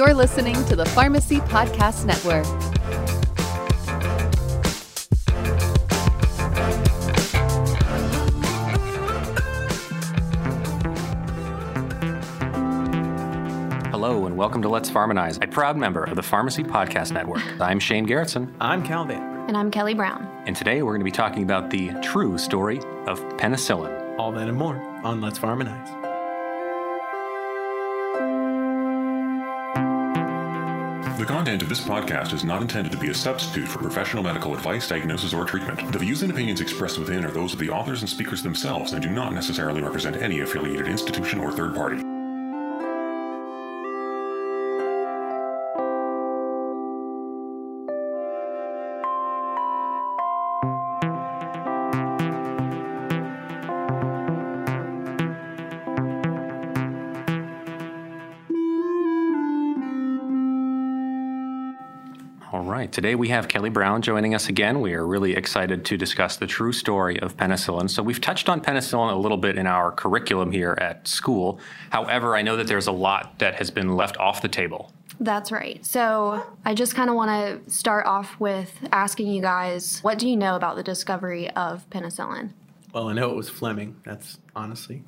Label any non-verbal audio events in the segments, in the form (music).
You're listening to the Pharmacy Podcast Network. Hello, and welcome to Let's Pharmanize, a proud member of the Pharmacy Podcast Network. I'm Shane Garrettson, I'm Cal Calvin. And I'm Kelly Brown. and today we're going to be talking about the true story of penicillin. All that and more on Let's Pharmanize. Content of this podcast is not intended to be a substitute for professional medical advice, diagnosis, or treatment. The views and opinions expressed within are those of the authors and speakers themselves and do not necessarily represent any affiliated institution or third party. Right, today we have Kelly Brown joining us again. We are really excited to discuss the true story of penicillin. So, we've touched on penicillin a little bit in our curriculum here at school. However, I know that there's a lot that has been left off the table. That's right. So I just kind of want to start off with asking you guys what do you know about the discovery of penicillin? Well, I know it was Fleming. That's honestly.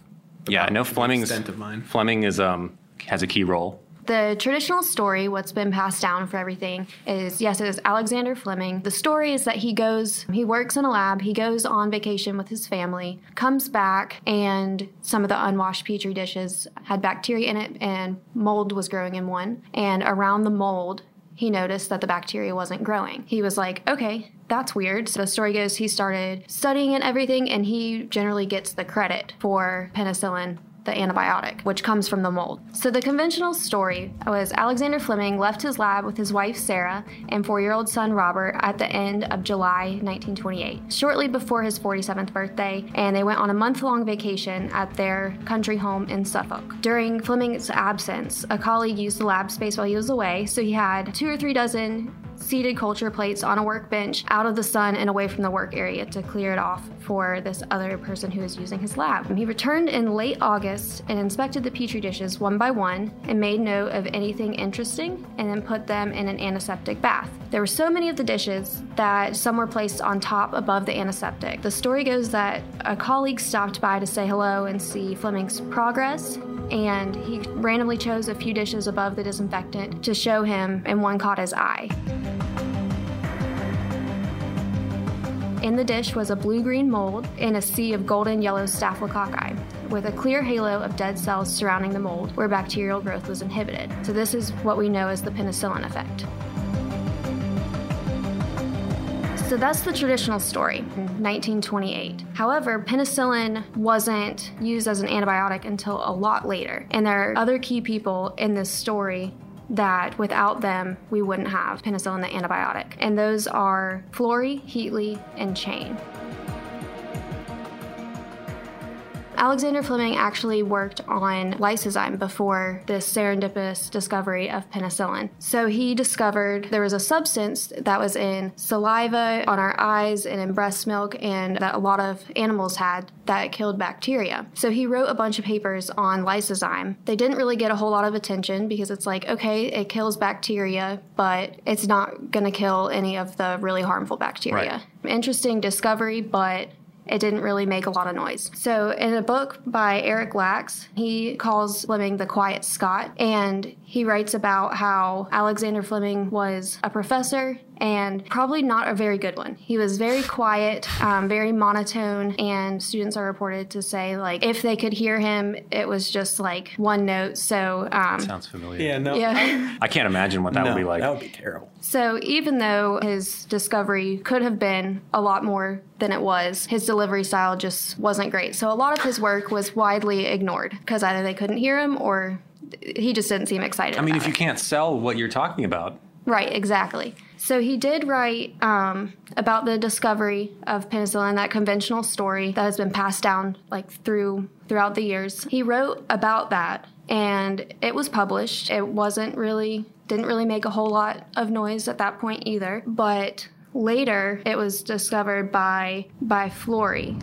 Yeah, I know Fleming's of mine. Fleming is um has a key role. The traditional story, what's been passed down for everything, is yes, it is Alexander Fleming. The story is that he goes, he works in a lab, he goes on vacation with his family, comes back, and some of the unwashed petri dishes had bacteria in it, and mold was growing in one. And around the mold, he noticed that the bacteria wasn't growing. He was like, okay, that's weird. So the story goes he started studying and everything, and he generally gets the credit for penicillin the antibiotic, which comes from the mold. So the conventional story was Alexander Fleming left his lab with his wife Sarah and four year old son Robert at the end of July 1928, shortly before his 47th birthday, and they went on a month long vacation at their country home in Suffolk. During Fleming's absence, a colleague used the lab space while he was away, so he had two or three dozen seated culture plates on a workbench out of the sun and away from the work area to clear it off for this other person who was using his lab. He returned in late August and inspected the petri dishes one by one and made note of anything interesting and then put them in an antiseptic bath. There were so many of the dishes that some were placed on top above the antiseptic. The story goes that a colleague stopped by to say hello and see Fleming's progress and he randomly chose a few dishes above the disinfectant to show him, and one caught his eye. In the dish was a blue green mold in a sea of golden yellow staphylococci, with a clear halo of dead cells surrounding the mold where bacterial growth was inhibited. So, this is what we know as the penicillin effect. So that's the traditional story 1928. However, penicillin wasn't used as an antibiotic until a lot later. And there are other key people in this story that without them, we wouldn't have penicillin, the antibiotic. And those are Florey, Heatley, and Chain. Alexander Fleming actually worked on lysozyme before this serendipitous discovery of penicillin. So he discovered there was a substance that was in saliva, on our eyes, and in breast milk, and that a lot of animals had that killed bacteria. So he wrote a bunch of papers on lysozyme. They didn't really get a whole lot of attention because it's like, okay, it kills bacteria, but it's not going to kill any of the really harmful bacteria. Interesting discovery, but it didn't really make a lot of noise. So, in a book by Eric Lax, he calls Fleming the Quiet Scot, and he writes about how Alexander Fleming was a professor and probably not a very good one. He was very quiet, um, very monotone, and students are reported to say, like, if they could hear him, it was just like one note. So, um, Sounds familiar. Yeah, no. yeah. I can't imagine what that no, would be like. That would be terrible. So even though his discovery could have been a lot more than it was, his delivery style just wasn't great. So a lot of his work was widely ignored because either they couldn't hear him or he just didn't seem excited. I mean, about if you it. can't sell what you're talking about, Right, exactly. So he did write um, about the discovery of penicillin, that conventional story that has been passed down like through throughout the years. He wrote about that, and it was published. It wasn't really didn't really make a whole lot of noise at that point either, but later it was discovered by by Florey.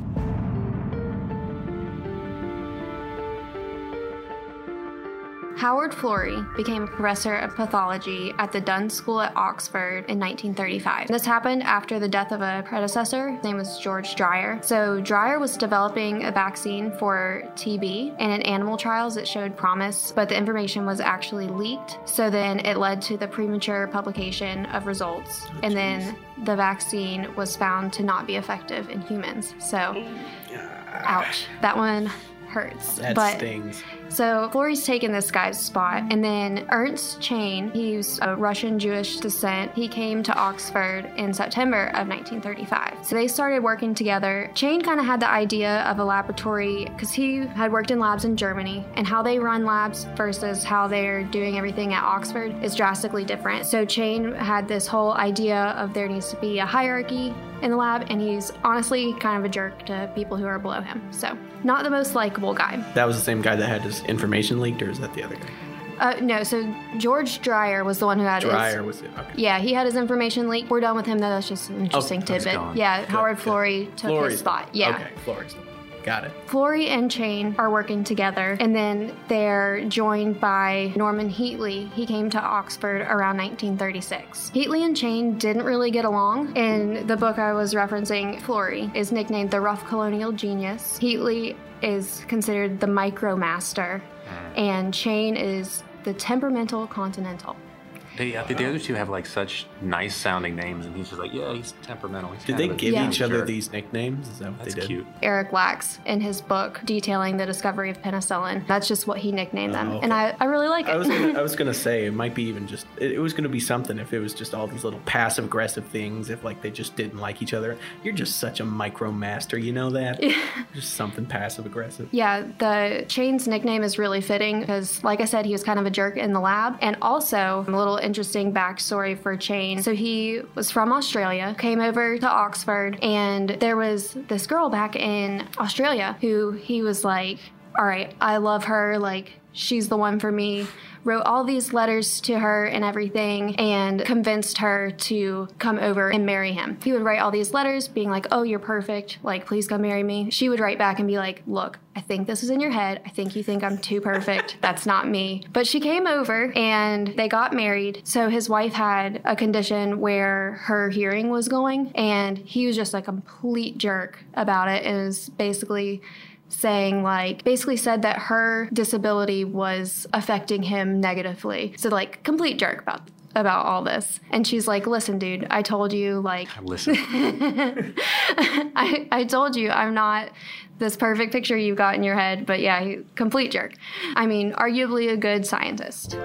Howard Florey became a professor of pathology at the Dunn School at Oxford in 1935. This happened after the death of a predecessor. His name was George Dreyer. So, Dreyer was developing a vaccine for TB, and in animal trials it showed promise, but the information was actually leaked. So, then it led to the premature publication of results, oh, and then the vaccine was found to not be effective in humans. So, oh, ouch. That one hurts. That but stings. So Florey's taken this guy's spot, and then Ernst Chain, he's a Russian Jewish descent. He came to Oxford in September of 1935. So they started working together. Chain kind of had the idea of a laboratory because he had worked in labs in Germany, and how they run labs versus how they're doing everything at Oxford is drastically different. So Chain had this whole idea of there needs to be a hierarchy in the lab, and he's honestly kind of a jerk to people who are below him. So, not the most likable guy. That was the same guy that had his information leaked, or is that the other guy? Uh, no, so George Dreyer was the one who had Dreyer his. was it? Okay. Yeah, he had his information leaked. We're done with him, though. That's just an interesting that's tidbit. Yeah, Howard good. Florey took Florey's his spot. Yeah. Okay, Florey's. Got it. Florey and Chain are working together, and then they're joined by Norman Heatley. He came to Oxford around 1936. Heatley and Chain didn't really get along. In the book I was referencing, Florey is nicknamed the rough colonial genius. Heatley is considered the micromaster, mm. and Chain is the temperamental continental. They, uh, the other two have like such nice sounding names, and he's just like, yeah, he's temperamental. He's Did they give Yeah. each other these nicknames? Is that what That's they did? cute. Eric Lax, in his book detailing the discovery of penicillin. That's just what he nicknamed them, Oh, okay. and I, I really like it. I was gonna, I was gonna say it might be even just it, it was gonna be something if it was just all these little passive aggressive things if like they just didn't like each other. You're just such a micromaster, you know that? (laughs) just something passive aggressive. Yeah, the Chain's nickname is really fitting because, like I said, he was kind of a jerk in the lab. And also, a little interesting backstory for Chain. So, he was from Australia, came over to Oxford, and there was this girl back in Australia who he was like, All right, I love her. Like, she's the one for me. Wrote all these letters to her and everything, and convinced her to come over and marry him. He would write all these letters, being like, Oh, you're perfect. Like, please come marry me. She would write back and be like, Look, I think this is in your head. I think you think I'm too perfect. That's not me. But she came over and they got married. So his wife had a condition where her hearing was going, and he was just a complete jerk about it. It was basically saying like basically said that her disability was affecting him negatively so like complete jerk about about all this and she's like listen dude i told you like (laughs) Listen, I, I told you I'm not this perfect picture you've got in your head, but yeah, complete jerk. I mean, arguably a good scientist.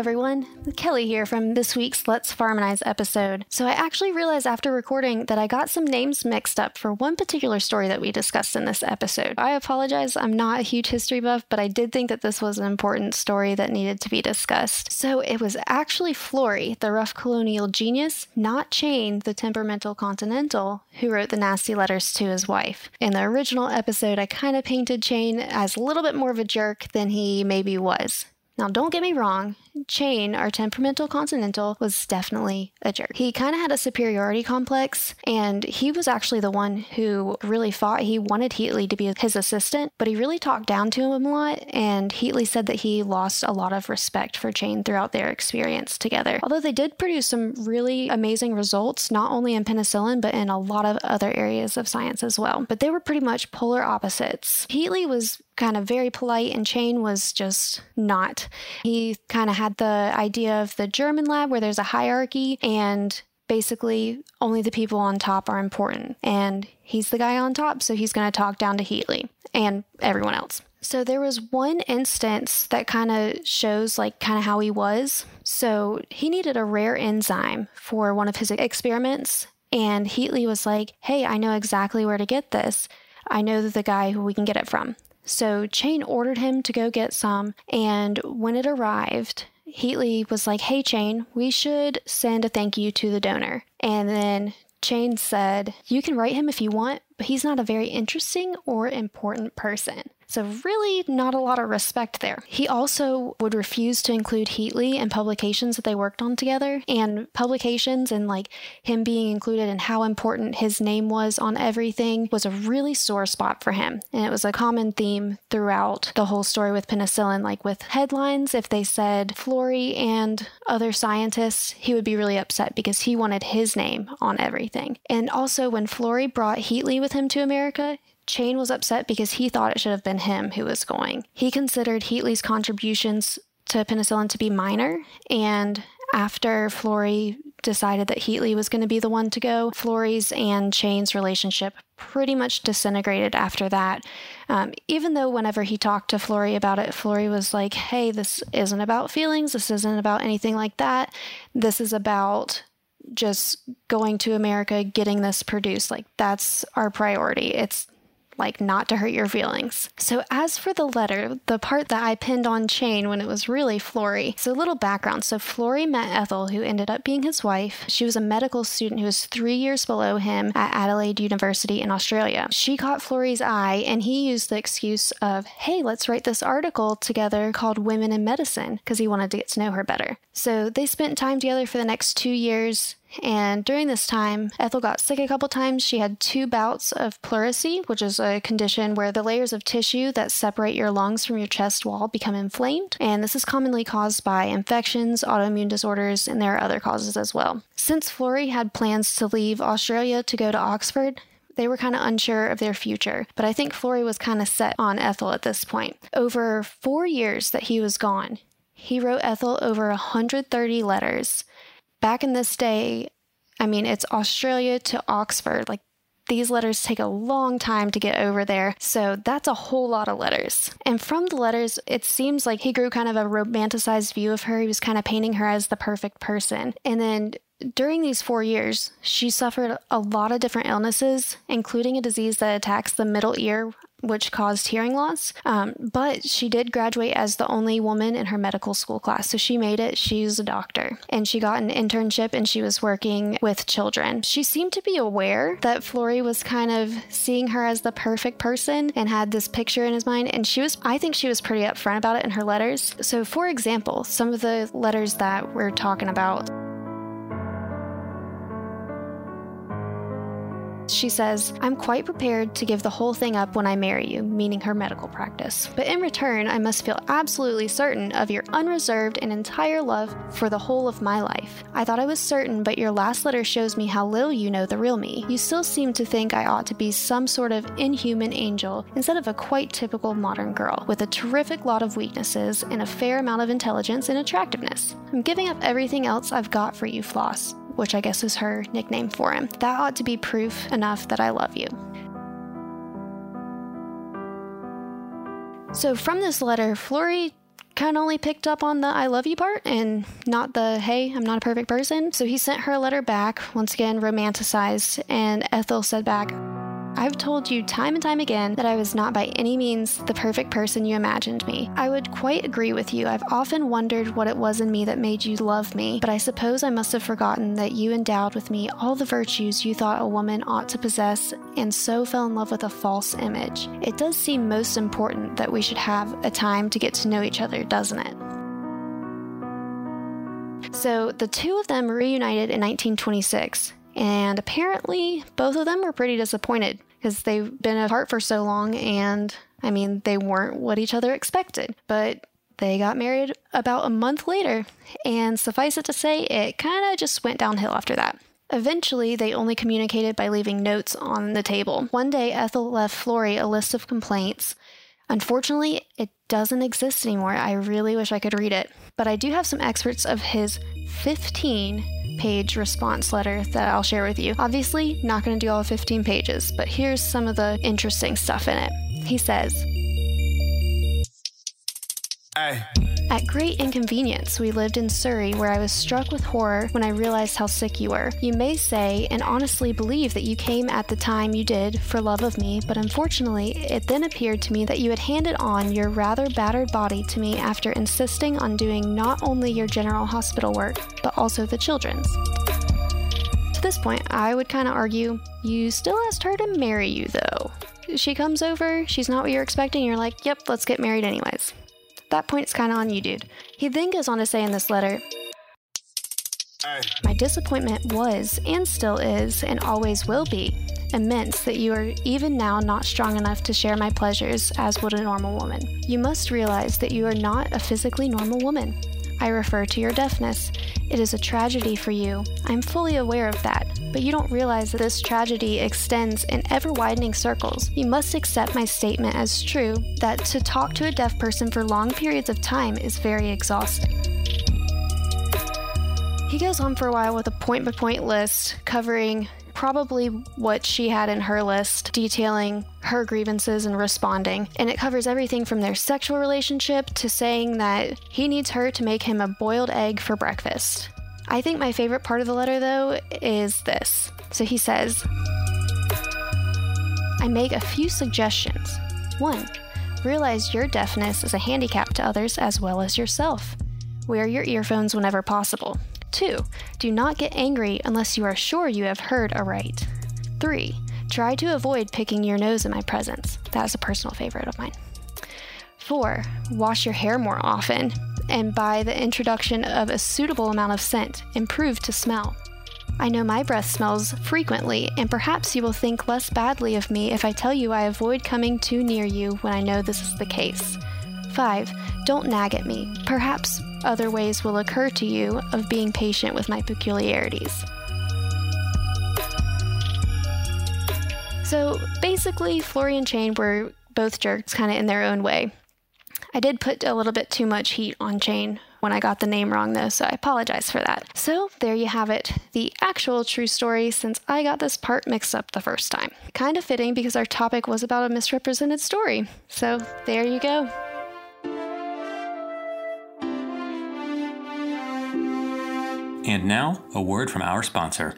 Everyone. Kelly here from this week's Let's Pharmanize episode. So, I actually realized after recording that I got some names mixed up for one particular story that we discussed in this episode. I apologize, I'm not a huge history buff, but I did think that this was an important story that needed to be discussed. So, it was actually Florey, the rough colonial genius, not Chain, the temperamental continental, who wrote the nasty letters to his wife. In the original episode, I kind of painted Chain as a little bit more of a jerk than he maybe was. Now, don't get me wrong, Chain, our temperamental continental, was definitely a jerk. He kind of had a superiority complex, and he was actually the one who really fought. He wanted Heatley to be his assistant, but he really talked down to him a lot, and Heatley said that he lost a lot of respect for Chain throughout their experience together. Although they did produce some really amazing results, not only in penicillin, but in a lot of other areas of science as well. But they were pretty much polar opposites. Heatley was kind of very polite, and Chain was just not. He kind of had the idea of the German lab where there's a hierarchy and basically only the people on top are important. And he's the guy on top, so he's going to talk down to Heatley and everyone else. So there was one instance that kind of shows like kind of how he was. So he needed a rare enzyme for one of his experiments and Heatley was like, "Hey, I know exactly where to get this. I know the guy who we can get it from." So Chain ordered him to go get some, and when it arrived, Heatley was like, Hey, Chain, we should send a thank you to the donor. And then Chain said, You can write him if you want, but he's not a very interesting or important person. So, really, not a lot of respect there. He also would refuse to include Heatley in publications that they worked on together, and publications and like him being included and how important his name was on everything was a really sore spot for him. And it was a common theme throughout the whole story with penicillin. Like with headlines, if they said Florey and other scientists, he would be really upset because he wanted his name on everything. And also, when Florey brought Heatley with him to America, Chain was upset because he thought it should have been him who was going. He considered Heatley's contributions to penicillin to be minor, and after Florey decided that Heatley was going to be the one to go, Florey's and Chain's relationship pretty much disintegrated after that. Um, even though whenever he talked to Florey about it, Florey was like, hey, this isn't about feelings. This isn't about anything like that. This is about just going to America, getting this produced. Like, that's our priority. It's like not to hurt your feelings. So, as for the letter, the part that I pinned on Chain when it was really Florey. So, a little background. So, Florey met Ethel, who ended up being his wife. She was a medical student who was three years below him at Adelaide University in Australia. She caught Florey's eye, and he used the excuse of, hey, let's write this article together called Women in Medicine, because he wanted to get to know her better. So, they spent time together for the next two years. And during this time, Ethel got sick a couple times. She had two bouts of pleurisy, which is a condition where the layers of tissue that separate your lungs from your chest wall become inflamed. And this is commonly caused by infections, autoimmune disorders, and there are other causes as well. Since Florey had plans to leave Australia to go to Oxford, they were kind of unsure of their future, but I think Florey was kind of set on Ethel at this point. Over four years that he was gone, he wrote Ethel over 130 letters back in this day, I mean, it's Australia to Oxford. Like, these letters take a long time to get over there, so that's a whole lot of letters. And from the letters, it seems like he grew kind of a romanticized view of her. He was kind of painting her as the perfect person. And then during these four years, she suffered a lot of different illnesses, including a disease that attacks the middle ear, which caused hearing loss. Um, but she did graduate as the only woman in her medical school class. So she made it. She's a doctor. And she got an internship and she was working with children. She seemed to be aware that Florey was kind of seeing her as the perfect person and had this picture in his mind. And she was, I think she was pretty upfront about it in her letters. So, for example, some of the letters that we're talking about. She says, I'm quite prepared to give the whole thing up when I marry you, meaning her medical practice. But in return, I must feel absolutely certain of your unreserved and entire love for the whole of my life. I thought I was certain, but your last letter shows me how little you know the real me. You still seem to think I ought to be some sort of inhuman angel instead of a quite typical modern girl, with a terrific lot of weaknesses and a fair amount of intelligence and attractiveness. I'm giving up everything else I've got for you, Floss which I guess is her nickname for him. That ought to be proof enough that I love you. So, from this letter, Florey kind of only picked up on the I love you part and not the hey, I'm not a perfect person. So he sent her a letter back, once again romanticized, and Ethel said back, I've told you time and time again that I was not by any means the perfect person you imagined me. I would quite agree with you. I've often wondered what it was in me that made you love me, but I suppose I must have forgotten that you endowed with me all the virtues you thought a woman ought to possess and so fell in love with a false image. It does seem most important that we should have a time to get to know each other, doesn't it? So the two of them reunited in 1926. And apparently, both of them were pretty disappointed because they've been apart for so long and I mean, they weren't what each other expected. But they got married about a month later, and suffice it to say, it kind of just went downhill after that. Eventually, they only communicated by leaving notes on the table. One day, Ethel left Florey a list of complaints. Unfortunately, it doesn't exist anymore. I really wish I could read it. But I do have some excerpts of his 15 page response letter that I'll share with you. Obviously, not going to do all 15 pages, but here's some of the interesting stuff in it. He says, Hey. At great inconvenience, we lived in Surrey, where I was struck with horror when I realized how sick you were. You may say and honestly believe that you came at the time you did for love of me, but unfortunately, it then appeared to me that you had handed on your rather battered body to me after insisting on doing not only your general hospital work, but also the children's. To this point, I would kind of argue you still asked her to marry you, though. She comes over, she's not what you're expecting, you're like, yep, let's get married anyways. That point, it's kind of on you, dude. He then goes on to say in this letter, my disappointment was, and still is, and always will be, immense that you are even now not strong enough to share my pleasures as would a normal woman. You must realize that you are not a physically normal woman. I refer to your deafness. It is a tragedy for you. I'm fully aware of that, but you don't realize that this tragedy extends in ever widening circles. You must accept my statement as true that to talk to a deaf person for long periods of time is very exhausting. He goes on for a while with a point by point list covering probably what she had in her list, detailing her grievances and responding. And it covers everything from their sexual relationship to saying that he needs her to make him a boiled egg for breakfast. I think my favorite part of the letter, though, is this. So he says, I make a few suggestions. One, realize your deafness is a handicap to others as well as yourself. Wear your earphones whenever possible. 2. Do not get angry unless you are sure you have heard aright. 3. Try to avoid picking your nose in my presence. That is a personal favorite of mine. 4. Wash your hair more often, and by the introduction of a suitable amount of scent, improve to smell. I know my breath smells frequently, and perhaps you will think less badly of me if I tell you I avoid coming too near you when I know this is the case. 5. Don't nag at me. Perhaps other ways will occur to you of being patient with my peculiarities. So basically, Florey and Chain were both jerks kind of in their own way. I did put a little bit too much heat on Chain when I got the name wrong, though, so I apologize for that. So there you have it, the actual true story, since I got this part mixed up the first time. Kind of fitting because our topic was about a misrepresented story. So there you go. And now, a word from our sponsor.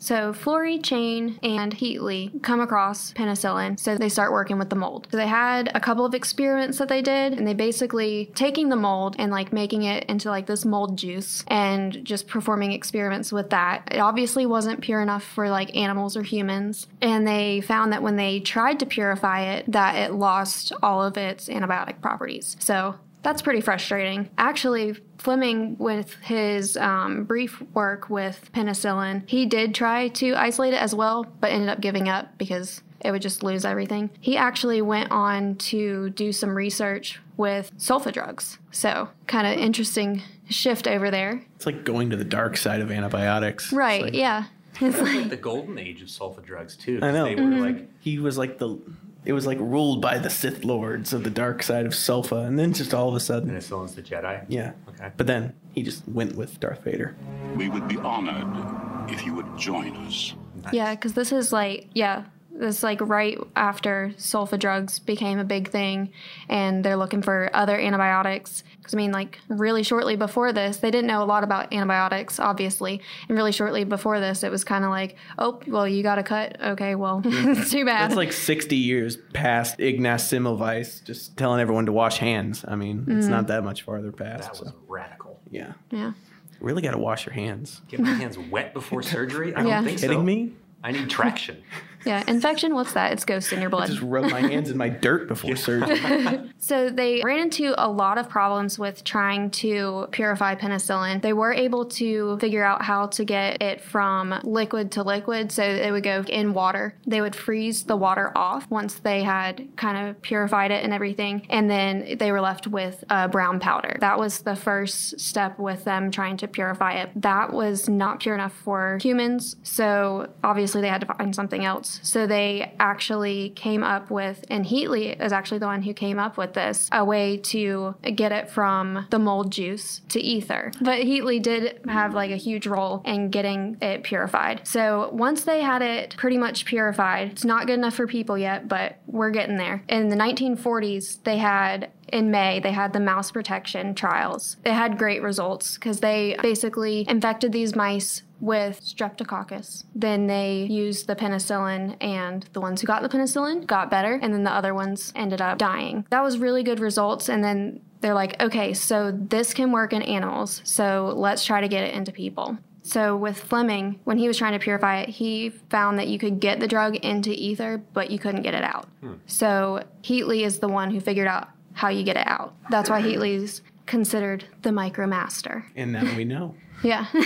So Florey, Chain, and Heatley come across penicillin, so they start working with the mold. So they had a couple of experiments that they did, and they basically taking the mold and like making it into like this mold juice and just performing experiments with that. It obviously wasn't pure enough for like animals or humans, and they found that when they tried to purify it, that it lost all of its antibiotic properties. So that's pretty frustrating. Actually, Fleming, with his um, brief work with penicillin, he did try to isolate it as well, but ended up giving up because it would just lose everything. He actually went on to do some research with sulfa drugs. So, kind of interesting shift over there. It's like going to the dark side of antibiotics. Right, It's like- yeah. It's like, the golden age of sulfa drugs too. I know. They were Mm-hmm. like He was like the. It was like ruled by the Sith lords of the dark side of sulfa, and then just all of a sudden, penicillin's the Jedi. yeah. Okay. But then he just went with Darth Vader. We would be honored if you would join us. yeah, because this is like, yeah, this like right after sulfa drugs became a big thing, and they're looking for other antibiotics. Because I mean, like really shortly before this, they didn't know a lot about antibiotics, obviously, and really shortly before this, it was kind of like, oh, well, you got a cut. Okay, well, (laughs) it's too bad. That's like 60 years past Ignaz Semmelweis just telling everyone to wash hands. I mean, it's Mm-hmm. not that much farther past. That was so, radical. yeah. yeah. Really got to wash your hands. Get my hands wet before surgery? I don't Yeah. think so. Kidding me? I need traction. (laughs) Yeah, infection, what's that? It's ghost in your blood. Just rub my hands in my dirt before surgery. (laughs) So they ran into a lot of problems with trying to purify penicillin. They were able to figure out how to get it from liquid to liquid. So it would go in water. They would freeze the water off once they had kind of purified it and everything. And then they were left with a brown powder. That was the first step with them trying to purify it. That was not pure enough for humans. So obviously they had to find something else. So they actually came up with, and Heatley is actually the one who came up with this, a way to get it from the mold juice to ether. But Heatley did have like a huge role in getting it purified. So once they had it pretty much purified, it's not good enough for people yet, but we're getting there. In the 1940s, they had in May, they had the mouse protection trials. They had great results because they basically infected these mice with streptococcus. Then they used the penicillin, and the ones who got the penicillin got better, and then the other ones ended up dying. That was really good results. And then they're like, okay, so this can work in animals, so let's try to get it into people. So with Fleming, when he was trying to purify it, he found that you could get the drug into ether, but you couldn't get it out. Hmm. So Heatley is the one who figured out how you get it out. That's why Heatley's considered the micromaster. And now we know. Yeah. (laughs)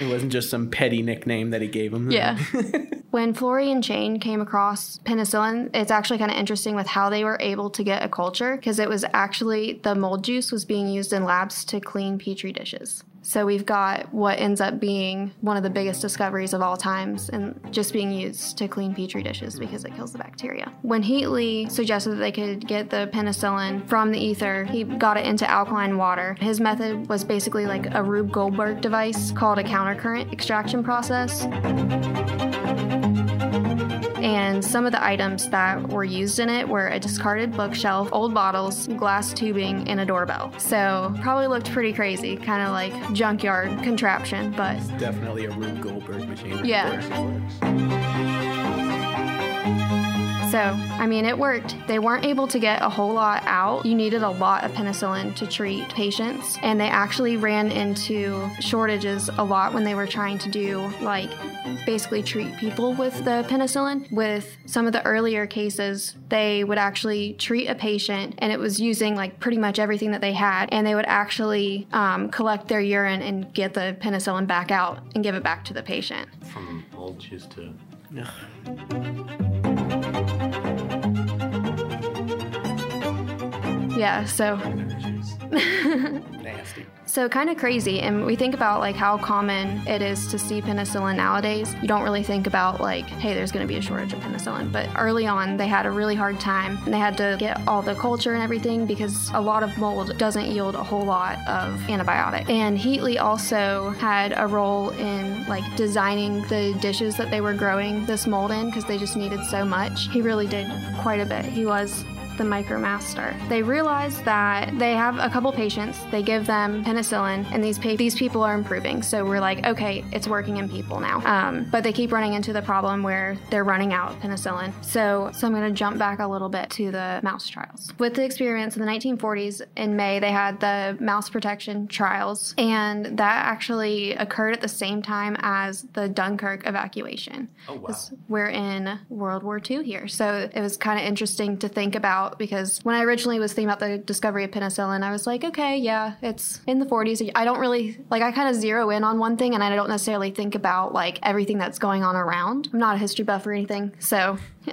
It wasn't just some petty nickname that he gave him. Yeah. (laughs) when Florey and Chain came across penicillin, it's actually kind of interesting with how they were able to get a culture because it was actually the mold juice was being used in labs to clean petri dishes. So we've got what ends up being one of the biggest discoveries of all times and just being used to clean petri dishes because it kills the bacteria. When Heatley suggested that they could get the penicillin from the ether, he got it into alkaline water. His method was basically like a Rube Goldberg device called a countercurrent extraction process. And some of the items that were used in it were a discarded bookshelf, old bottles, glass tubing, and a doorbell. So probably looked pretty crazy, kind of like junkyard contraption, but Definitely a Rube Goldberg machine. Yeah. So, I mean, it worked. They weren't able to get a whole lot out. You needed a lot of penicillin to treat patients, and they actually ran into shortages a lot when they were trying to do, like, basically treat people with the penicillin. With some of the earlier cases, they would actually treat a patient, and it was using, like, pretty much everything that they had, and they would actually um, collect their urine and get the penicillin back out and give it back to the patient. From old juice to. Yeah, so Nasty. So kind of crazy, and we think about like how common it is to see penicillin nowadays. You don't really think about like, hey, there's going to be a shortage of penicillin. But early on, they had a really hard time, and they had to get all the culture and everything because a lot of mold doesn't yield a whole lot of antibiotic. And Heatley also had a role in like designing the dishes that they were growing this mold in because they just needed so much. He really did quite a bit. He was the micromaster. They realize that they have a couple patients, they give them penicillin, and these pa- these people are improving. So we're like, okay, it's working in people now. Um, but they keep running into the problem where they're running out of penicillin. So, so I'm going to jump back a little bit to the mouse trials. With the experiments in the 1940s, in May they had the mouse protection trials, and that actually occurred at the same time as the Dunkirk evacuation. Oh, wow. We're in World War II here, so it was kind of interesting to think about because when I originally was thinking about the discovery of penicillin, I was like, okay, yeah, it's in the 40s. I don't really like I kind of zero in on one thing, and I don't necessarily think about like everything that's going on around. I'm not a history buff or anything, so (laughs)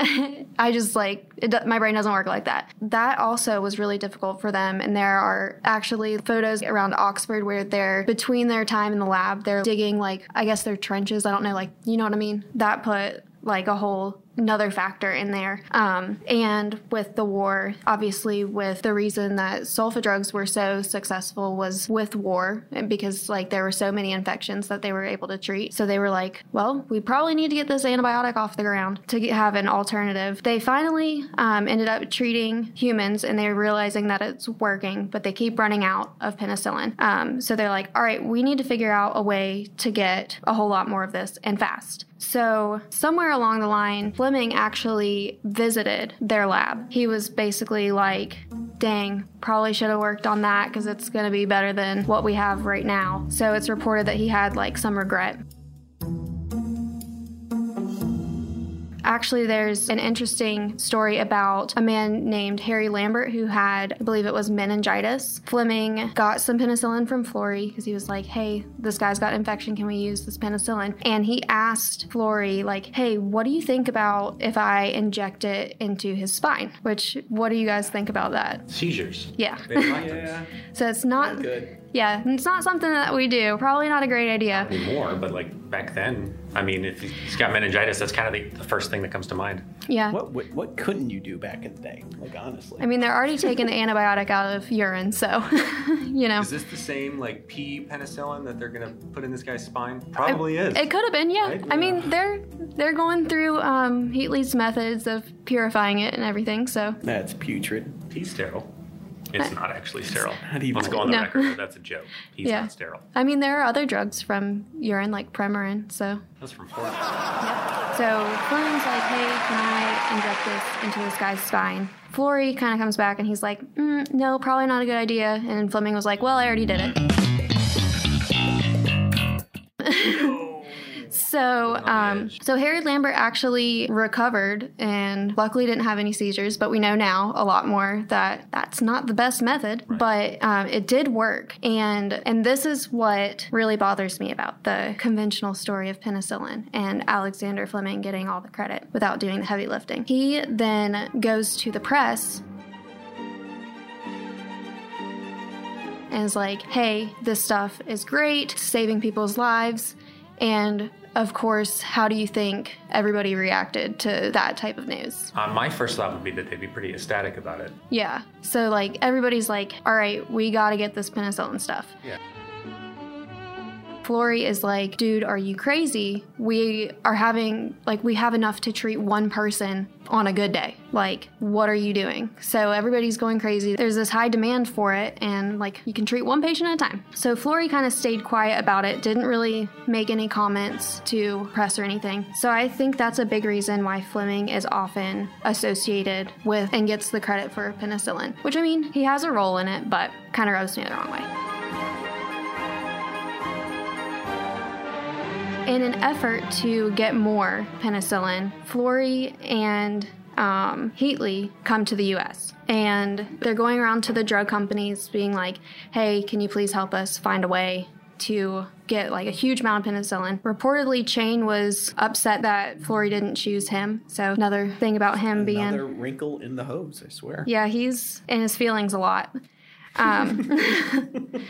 I just like it, my brain doesn't work like that. That also was really difficult for them, and there are actually photos around Oxford where they're between their time in the lab, they're digging like I guess their trenches. I don't know, like you know what I mean. That put like a whole another factor in there. Um, and with the war, obviously, with the reason that sulfa drugs were so successful was with war, because like there were so many infections that they were able to treat. So they were like, well, we probably need to get this antibiotic off the ground to get, have an alternative. They finally um, ended up treating humans, and they're realizing that it's working, but they keep running out of penicillin. Um, so they're like, all right, we need to figure out a way to get a whole lot more of this and fast. So, somewhere along the line, Fleming actually visited their lab. He was basically like, dang, probably should have worked on that because it's going to be better than what we have right now. So, it's reported that he had like some regret. Actually, there's an interesting story about a man named Harry Lambert who had, I believe it was meningitis. Fleming got some penicillin from Florey because he was like, hey, this guy's got infection. Can we use this penicillin? And he asked Florey, like, hey, what do you think about if I inject it into his spine? Which, what do you guys think about that? Seizures. Yeah. (laughs) Yeah. so it's not, Good. yeah, it's not something that we do. Probably not a great idea. Anymore, but like back then, I mean, if he's got meningitis, that's kind of the, the first thing that comes to mind. Yeah. What, what what couldn't you do back in the day? Like honestly. I mean, they're already taking the antibiotic out of urine, so, (laughs) you know. Is this the same like P penicillin that they're gonna put in this guy's spine? Probably is. It could have been, yeah. Right? I mean, they're they're going through um, Heatley's methods of purifying it and everything. So That's putrid. P sterile. It's not actually sterile. not even Let's go on the little. record. that That's a joke. He's Yeah. not sterile. I mean, there are other drugs from urine, like Premarin. So, That's from Florida. so Fleming's like, "Hey, can I inject this into this guy's spine?" Florey kind of comes back and he's like, mm, "No, probably not a good idea." And Fleming was like, "Well, I already did it." (laughs) So, um, so Harry Lambert actually recovered and luckily didn't have any seizures. But we know now a lot more that that's not the best method, but um, it did work. And and this is what really bothers me about the conventional story of penicillin and Alexander Fleming getting all the credit without doing the heavy lifting. He then goes to the press and is like, hey, this stuff is great, saving people's lives. And of course, how do you think everybody reacted to that type of news? Uh, my first thought would be that they'd be pretty ecstatic about it. Yeah. So, like, everybody's like, all right, we got to get this penicillin stuff. Yeah. Florey is like, dude, are you crazy? We are having, like, we have enough to treat one person on a good day. Like, what are you doing? So everybody's going crazy. There's this high demand for it, and like, you can treat one patient at a time. So Florey kind of stayed quiet about it, didn't really make any comments to press or anything. So I think that's a big reason why Fleming is often associated with and gets the credit for penicillin, which I mean, he has a role in it, but kind of rubs me the wrong way. In an effort to get more penicillin, Florey and um, Heatley come to the US. And they're going around to the drug companies being like, hey, can you please help us find a way to get like a huge amount of penicillin. Reportedly, Chain was upset that Florey didn't choose him. So another thing about him being Another wrinkle in the hose, I swear. yeah, he's in his feelings a lot. Um, (laughs) (laughs)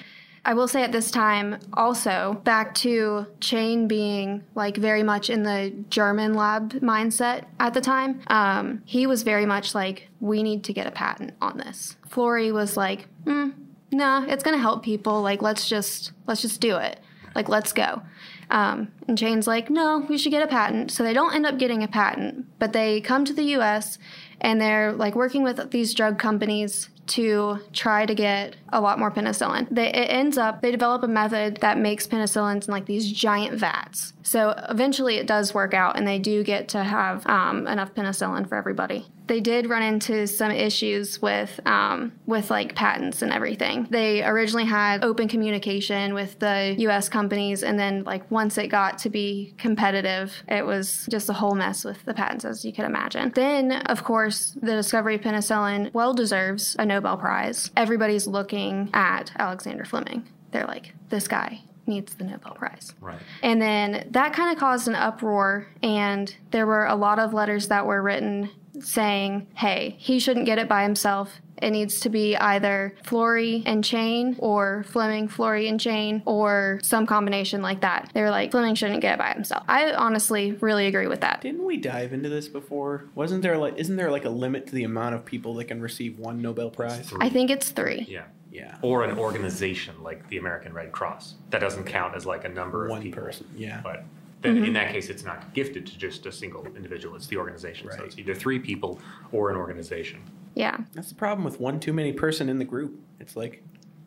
I will say at this time, also, back to Chain being like very much in the German lab mindset at the time, um, he was very much like, we need to get a patent on this. Florey was like, mm, nah, it's gonna help people. Like, let's just let's just do it. Like, let's go. Um, and Chain's like, no, we should get a patent. So they don't end up getting a patent, but they come to the U.S. and they're like working with these drug companies to try to get a lot more penicillin. They, it ends up they develop a method that makes penicillins in like these giant vats. So eventually it does work out, and they do get to have um, enough penicillin for everybody. They did run into some issues with um, with like patents and everything. They originally had open communication with the U.S. companies, and then like once it got to be competitive, it was just a whole mess with the patents, as you could imagine. Then, of course, the discovery of penicillin well deserves a Nobel Prize. Everybody's looking at Alexander Fleming. They're like, this guy needs the Nobel Prize. Right. And then that kind of caused an uproar, and there were a lot of letters that were written saying, hey, he shouldn't get it by himself. It needs to be either Florey and Chain or Fleming, Florey and Chain or some combination like that. They were like, Fleming shouldn't get it by himself. I honestly really agree with that. Didn't we dive into this before? Wasn't there like isn't there like a limit to the amount of people that can receive one Nobel Prize? I think it's three. Yeah. Yeah. Or an organization like the American Red Cross. That doesn't count as like a number of One people. person, yeah. But then in that case, it's not gifted to just a single individual. It's the organization. So it's either three people or an organization. Yeah. That's the problem with one too many person in the group. It's like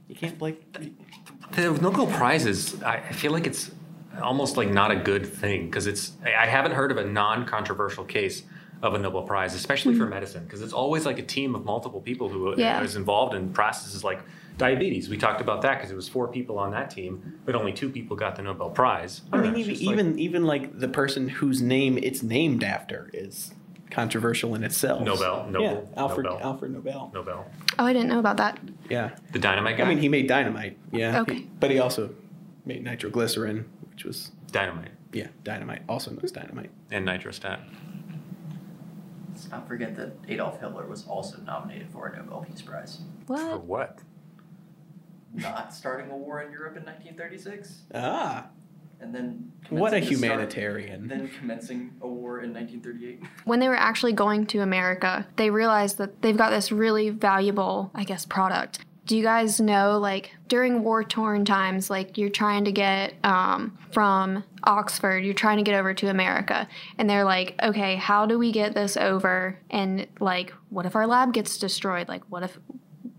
you can't like The Nobel Prizes, I I feel like it's almost like not a good thing because it's. I I haven't heard of a non-controversial case of a Nobel Prize, especially for medicine, because it's always like a team of multiple people who uh, Yeah. is involved in processes like diabetes. We talked about that because it was four people on that team, but only two people got the Nobel Prize. I mean It's even just like- even even like the person whose name it's named after is controversial in itself. Nobel, yeah, Nobel, Alfred Nobel. Alfred Nobel. Nobel, Oh, I didn't know about that. Yeah. the dynamite guy. I mean he made dynamite. Yeah. Okay. He- but he also made nitroglycerin, which was dynamite yeah, dynamite. Also known as dynamite. and nitrostat. Let's not forget that Adolf Hitler was also nominated for a Nobel Peace Prize. What? For What? What? Not starting a war in Europe in 1936, Ah. and then What a commencing to start- humanitarian. then commencing a war in 1938. When they were actually going to America, they realized that they've got this really valuable, I guess, product. Do you guys know, like, during war torn times, like, you're trying to get um, from Oxford, you're trying to get over to America. And they're like, okay, how do we get this over? And, like, what if our lab gets destroyed? Like, what if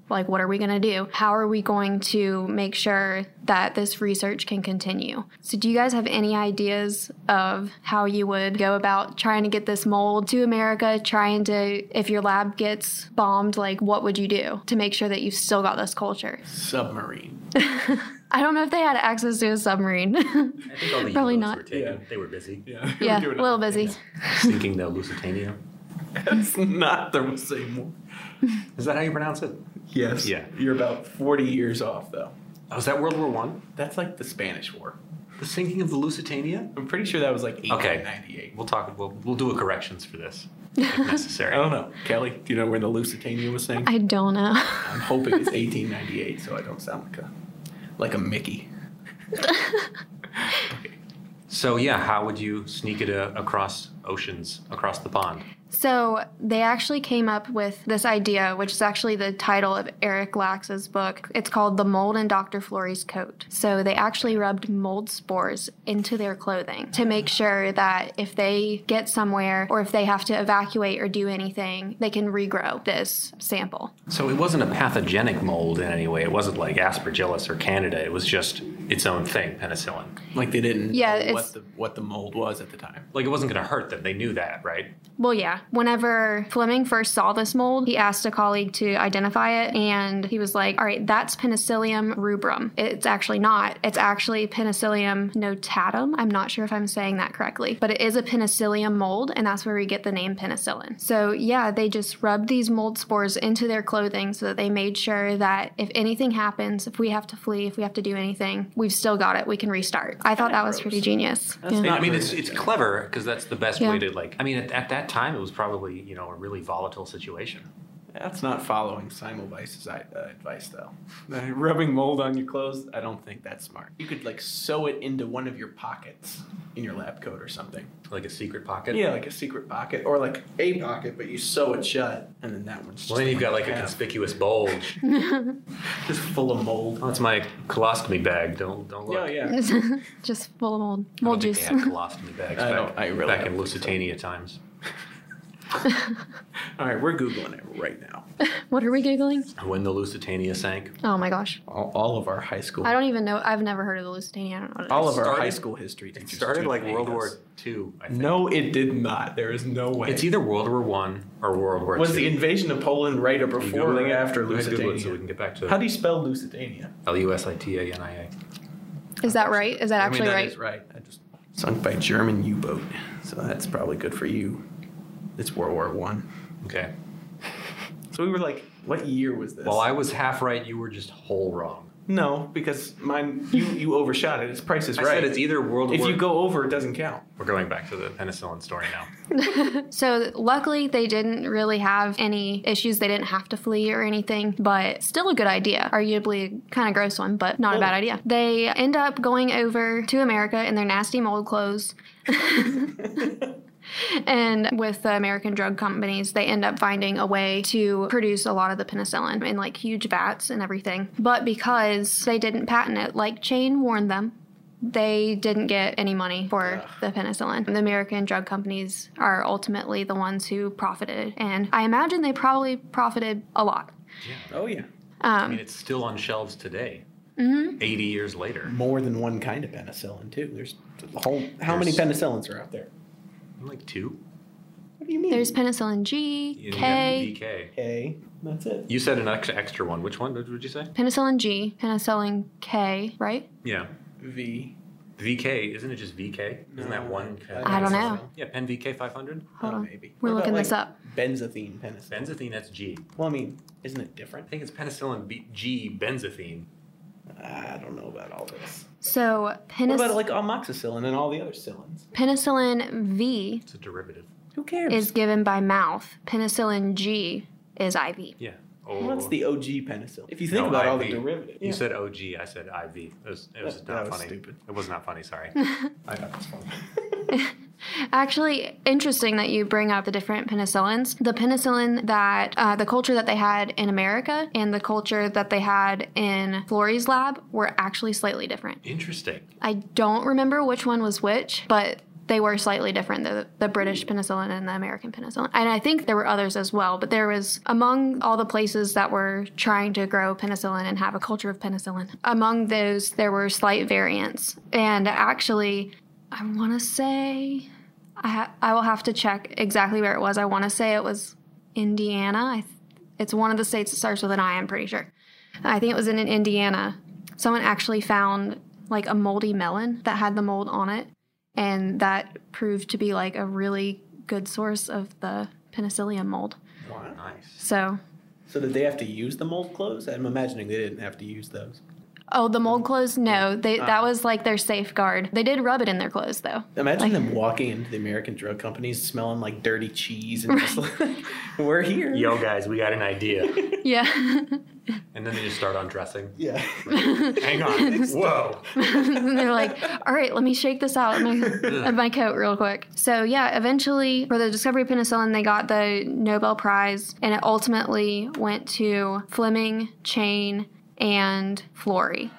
Like, what are we going to do? How are we going to make sure that this research can continue? So, do you guys have any ideas of how you would go about trying to get this mold to America? Trying to, if your lab gets bombed, like, what would you do to make sure that you've still got this culture? Submarine. (laughs) I don't know if they had access to a submarine. I think all (laughs) the Probably U-boats not. were taken. Yeah. They were busy. Yeah. yeah, (laughs) a little busy. Sinking the Lusitania. That's not the same one. Is that how you pronounce it? Yes. Yeah. You're about 40 years off, though. Oh, was that World War One? That's like the Spanish War. The sinking of the Lusitania? I'm pretty sure that was like Okay. 1898. We'll talk. We'll, we'll do a corrections for this (laughs) if necessary. I don't know. Kelly, do you know when the Lusitania was sank? I don't know. I'm hoping it's (laughs) 1898, so I don't sound like a like a Mickey. (laughs) okay. So yeah, how would you sneak it uh, across oceans, across the pond? So they actually came up with this idea, which is actually the title of Eric Lax's book. It's called The Mold in Dr. Florey's Coat. So they actually rubbed mold spores into their clothing to make sure that if they get somewhere or if they have to evacuate or do anything, they can regrow this sample. So it wasn't a pathogenic mold in any way. It wasn't like Aspergillus or Candida. It was just its own thing, penicillin. Like they didn't Yeah, know what the what the mold was at the time. Like it wasn't going to hurt them. They knew that, right? Well, yeah. Whenever Fleming first saw this mold, he asked a colleague to identify it, and he was like, all right, that's Penicillium rubrum. It's actually not. It's actually Penicillium notatum. I'm not sure if I'm saying that correctly, but it is a penicillium mold, and that's where we get the name penicillin. So, yeah, they just rubbed these mold spores into their clothing so that they made sure that if anything happens, if we have to flee, if we have to do anything, we've still got it. We can restart. I thought that was pretty genius. Yeah. No, I mean it's it's clever because that's the best Yeah. way to like. I mean, at, at that time, it was probably you know a really volatile situation. That's not following Semmelweis's uh, advice, though. (laughs) Rubbing mold on your clothes, I don't think that's smart. You could like sew it into one of your pockets in your lab coat or something. Like a secret pocket. Yeah, like a secret pocket or like a pocket, but you sew it shut, and then that one's just Well, then you've got like a half, conspicuous bulge. (laughs) just full of mold. Oh, it's my colostomy bag. Don't don't look. Yeah, yeah. (laughs) just full of mold. I don't Mold think juice. they had colostomy bags I back, don't- I really back don't in think so. Lusitania times. (laughs) All right, we're googling it right now. (laughs) what are we Googling? When the Lusitania sank. Oh my gosh. All, all of our high school, I don't even know. I've never heard of the Lusitania. I don't know what it all is. of our started- high school history. It teachers started like World War us. II. I think. No, it did not. There is no way. It's either World War One or World War Was II. the invasion of Poland right or You before Google or it? after Go ahead, Google it Lusitania? so we can get back to How do you spell Lusitania? L U S I T A N I A. Is that right? Is that I mean, actually that right? is right. I just sunk by German U-boat, so that's probably good for you. It's World War One. Okay. So we were like, what year was this? Well, I was half right. You were just whole wrong. no, because mine you you overshot it. Its price is I right. said it's either World if War. If you go over, it doesn't count. We're going back to the penicillin story now. (laughs) So luckily they didn't really have any issues. They didn't have to flee or anything, but still a good idea. Arguably kind of gross one, but not a bad idea. They end up going over to America in their nasty mold clothes. (laughs) And with the American drug companies, they end up finding a way to produce a lot of the penicillin in like huge vats and everything. But because they didn't patent it, like Chain warned them, they didn't get any money for the penicillin. The American drug companies are ultimately the ones who profited, and I imagine they probably profited a lot. Yeah. Oh yeah, I mean, it's still on shelves today. Mm-hmm. 80 years later. more than one kind of penicillin too. There's a whole. How many penicillins are out there? Like two. What do you mean? There's penicillin G, You K, got That's it. You said an extra, extra one. Which one did you say? penicillin G, penicillin K, right? Yeah. V. VK. Isn't it just VK? Isn't that one? I don't know. Yeah, Pen VK 500. Hold Oh, on. maybe. We're What about, looking like, this up. Benzathine penicillin. Benzathine, that's G. well, I mean, isn't it different? I think it's penicillin B- G benzathine. I don't know about all this. So What penic- about like amoxicillin and all the other cillins? penicillin V It's a derivative. Who cares? is given by mouth. Penicillin G is IV. Yeah. Oh. well, that's the OG penicillin. If you think No, about all the derivatives. You said OG. I said IV. It was, it was That- not that was funny. stupid. It was not funny. Sorry. (laughs) I thought it was funny. Actually, interesting that you bring up the different penicillins. The penicillin that uh, the culture that they had in America and the culture that they had in Florey's lab were actually slightly different. Interesting. I don't remember which one was which, but they were slightly different the, the british penicillin and the american penicillin and i think there were others as well but there was among all the places that were trying to grow penicillin and have a culture of penicillin among those there were slight variants and actually i want to say I, ha- I will have to check exactly where it was i want to say it was indiana I th- it's one of the states that starts with an i i'm pretty sure i think it was in indiana someone actually found like a moldy melon that had the mold on it and that proved to be like a really good source of the penicillium mold. Wow. Nice. So, So did they have to use the mold clothes? I'm imagining they didn't have to use those. Oh, the mold mm-hmm. clothes? No, they that ah. was like their safeguard. They did rub it in their clothes though. Imagine them walking into the American drug companies smelling like dirty cheese and just like, (laughs) we're here. Yo, guys, we got an idea. (laughs) Yeah, And then they just start undressing. Yeah. Hang on. (laughs) Whoa. and they're like, "All right, let me shake this out of my, of my coat real quick." So yeah, eventually for the discovery of penicillin, they got the Nobel Prize, and it ultimately went to Fleming, Chain, and Florey.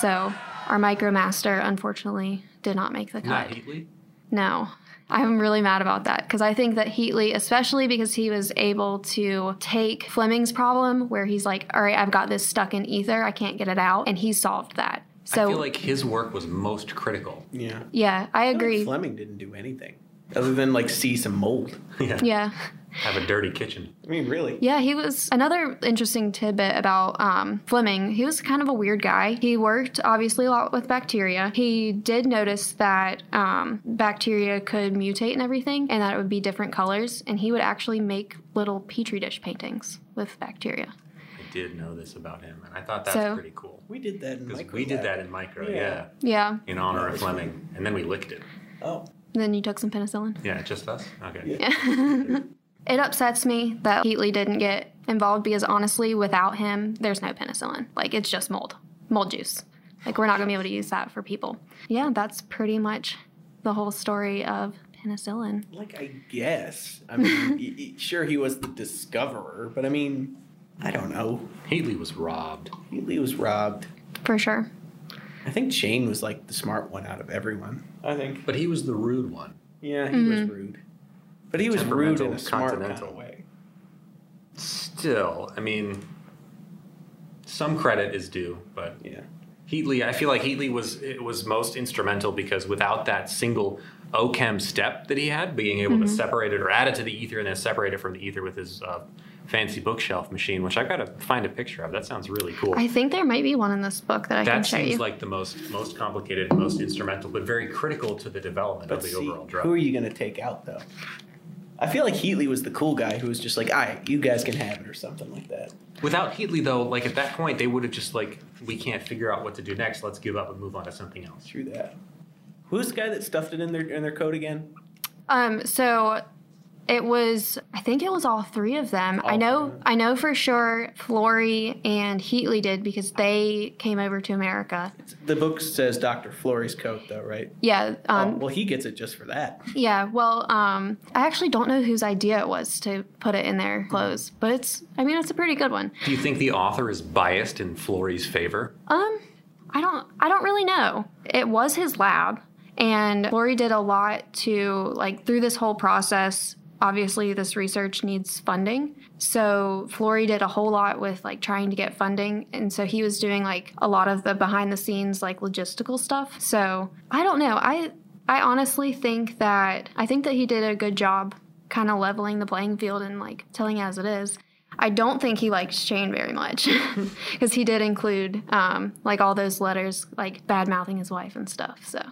So our MicroMaster unfortunately did not make the cut. Not cut. Heatley? No. I'm really mad about that because I think that Heatley, especially because he was able to take Fleming's problem where he's like, all right, I've got this stuck in ether, I can't get it out, and he solved that. So, I feel like his work was most critical. Yeah. yeah, I agree. Fleming didn't do anything other than like see some mold. (laughs) Yeah. Yeah. Have a dirty kitchen. I mean, really. Yeah, he was another interesting tidbit about um, Fleming. He was kind of a weird guy. He worked obviously a lot with bacteria. He did notice that um, bacteria could mutate and everything, and that it would be different colors. And he would actually make little petri dish paintings with bacteria. I did know this about him, and I thought that's So- pretty cool. We did that in Because micro. we did that in micro, Yeah. yeah, Yeah. in honor of Fleming, and then we licked it. Oh. And then you took some penicillin. Yeah, just us. Okay. Yeah. (laughs) It upsets me that Heatley didn't get involved because honestly, without him, there's no penicillin. Like it's just mold, mold juice. Like we're not gonna be able to use that for people. Yeah, that's pretty much the whole story of penicillin. Like I guess. I mean, (laughs) y- y- sure he was the discoverer, but I mean, I don't know. Heatley was robbed. He was robbed. For sure. I think Chain was like the smart one out of everyone. I think. But he was the rude one. Yeah, he was rude. But he was rude in a smart kind of continental. way. Still, I mean, some credit is due, but Yeah. Heatley, I feel like Heatley was it was most instrumental because without that single OChem step that he had, being able to separate it or add it to the ether and then separate it from the ether with his uh, fancy bookshelf machine, which I've got to find a picture of. That sounds really cool. I think there might be one in this book that I can show you. that show seems you. like the most most complicated, most instrumental, but very critical to the development But of the see, overall drug. who are you going to take out though? I feel like Heatley was the cool guy who was just like, "All right, you guys can have it" or something like that. Without Heatley, though, like at that point, they would have just like, we can't figure out what to do next. Let's give up and move on to something else. True that. Who's the guy that stuffed it in their in their coat again? Um, so it was I think it was all three of them. I know three. I know for sure Florey and Heatley did because they came over to America. The book says Dr. Florey's coat, though, right? Yeah, oh, um, well, he gets it just for that. yeah. Well, um, I actually don't know whose idea it was to put it in their clothes, but it's I mean it's a pretty good one. Do you think the author is biased in Florey's favor? Um, I don't I don't really know. It was his lab, and Lori did a lot to like through this whole process. Obviously, this research needs funding. So Florey did a whole lot with like trying to get funding, and so he was doing like a lot of the behind the scenes like logistical stuff. So I don't know. I I honestly think that I think that he did a good job kind of leveling the playing field and like telling it as it is. I don't think he likes Chain very much (laughs) (laughs) because he did include um, like all those letters, like bad mouthing his wife and stuff. So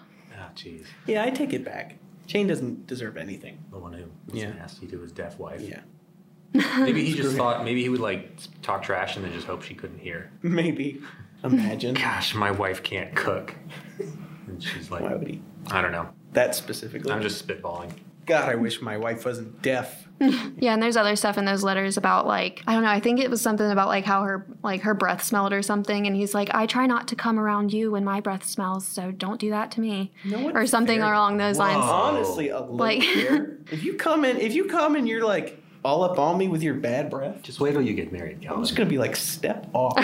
Ah, jeez. Yeah, I take it back. Chain doesn't deserve anything. The one who was Yeah. nasty to his deaf wife. Yeah, (laughs) Maybe he just thought, maybe he would like talk trash and then just hope she couldn't hear. maybe. Imagine. Gosh, my wife can't cook. And she's like, Why would he? I don't know. That specifically. I'm just spitballing. God, I wish my wife wasn't deaf. (laughs) yeah, and there's other stuff in those letters about like I don't know. I think it was something about like how her like her breath smelled or something, and he's like, I try not to come around you when my breath smells, so don't do that to me, know what? or something Fair. along those lines. Honestly, a Like- (laughs) If you come in, if you come and you're like all up on me with your bad breath, Just wait till you get married, I'm just gonna be like, step (laughs) off.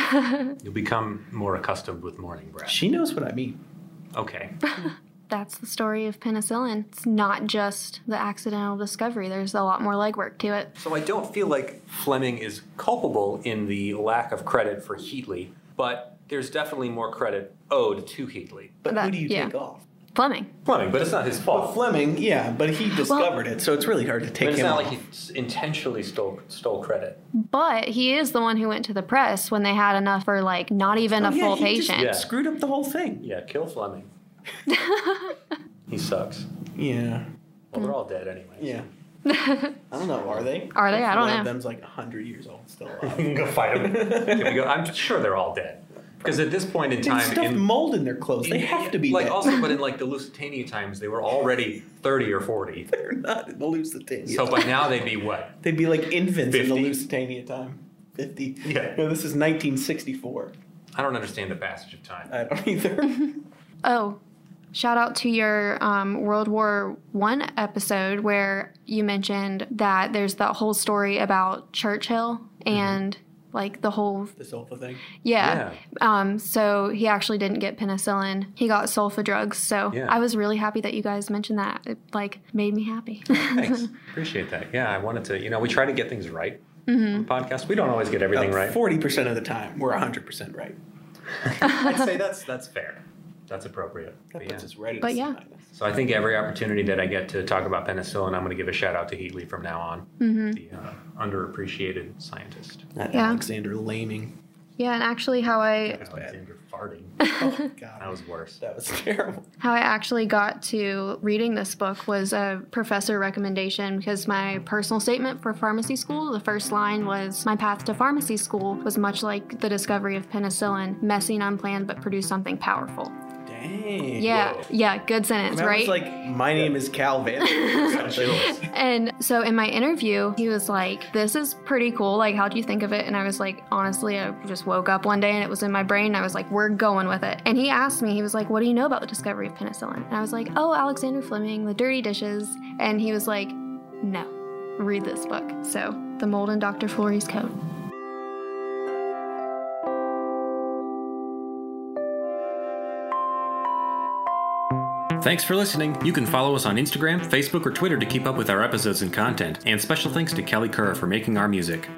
You'll become more accustomed with morning breath. she knows what I mean. Okay. That's the story of penicillin. It's not just the accidental discovery. There's a lot more legwork to it. So I don't feel like Fleming is culpable in the lack of credit for Heatley, but there's definitely more credit owed to Heatley. But That- who do you yeah. take off? Fleming. Fleming, but it's not his fault. Fleming, yeah, but he discovered it, so it's really hard to But take it's him not off. like he intentionally stole stole credit. But he is the one who went to the press when they had enough for like not even oh, a Oh, yeah, full he just patient. Yeah. screwed up the whole thing. Yeah, kill Fleming. He sucks. Yeah, Well, they're hmm. all dead anyway. yeah. (laughs) I don't know. Are they? Are they? I don't One know. of them's like hundred years old, still (laughs) alive. We can go fight him. Can we go? I'm sure they're all dead. Because at this point in They time, stuffed in, mold in their clothes. They have to be like dead. also, but in (laughs) like the Lusitania times, they were already 30 or 40. They're not in the Lusitania. So by now they'd be what? They'd be like infants in the Lusitania time. Fifty. Yeah. No, this is 1964. I don't understand the passage of time. I don't either. Oh, shout out to your um, World War One episode where you mentioned that there's that whole story about Churchill and like the whole the sulfa thing. yeah. Um, so he actually didn't get penicillin. He got sulfa drugs. So Yeah. I was really happy that you guys mentioned that. It like made me happy. Thanks. (laughs) Appreciate that. Yeah, I wanted to, you know, we try to get things right on the podcast. We don't always get everything right. Forty percent of the time, we're hundred percent right. (laughs) I'd say that's that's fair. That's appropriate. That But puts yeah. us right. at But yeah. So I think every opportunity that I get to talk about penicillin, I'm going to give a shout out to Heatley from now on, the uh, underappreciated scientist. That Yeah. Alexander Laming. yeah, and actually how I Alexander farting. (laughs) Oh God, That was worse. that was terrible. How I actually got to reading this book was a professor recommendation because my personal statement for pharmacy school, the first line was My path to pharmacy school was much like the discovery of penicillin, messy and unplanned, but produced something powerful. Dang. Yeah, yeah, good sentence, That right? like, my name is Cal Van. (laughs) and so in my interview, he was like, This is pretty cool. Like, how do you think of it? And I was like, Honestly, I just woke up one day and it was in my brain. And I was like, We're going with it. And he asked me, He was like, What do you know about the discovery of penicillin? And I was like, Oh, Alexander Fleming, the dirty dishes. And he was like, No, read this book. So, The Mold in Dr. Florey's Coat. Thanks for listening. You can follow us on Instagram, Facebook, or Twitter to keep up with our episodes and content. And special thanks to Kelly Kerr for making our music.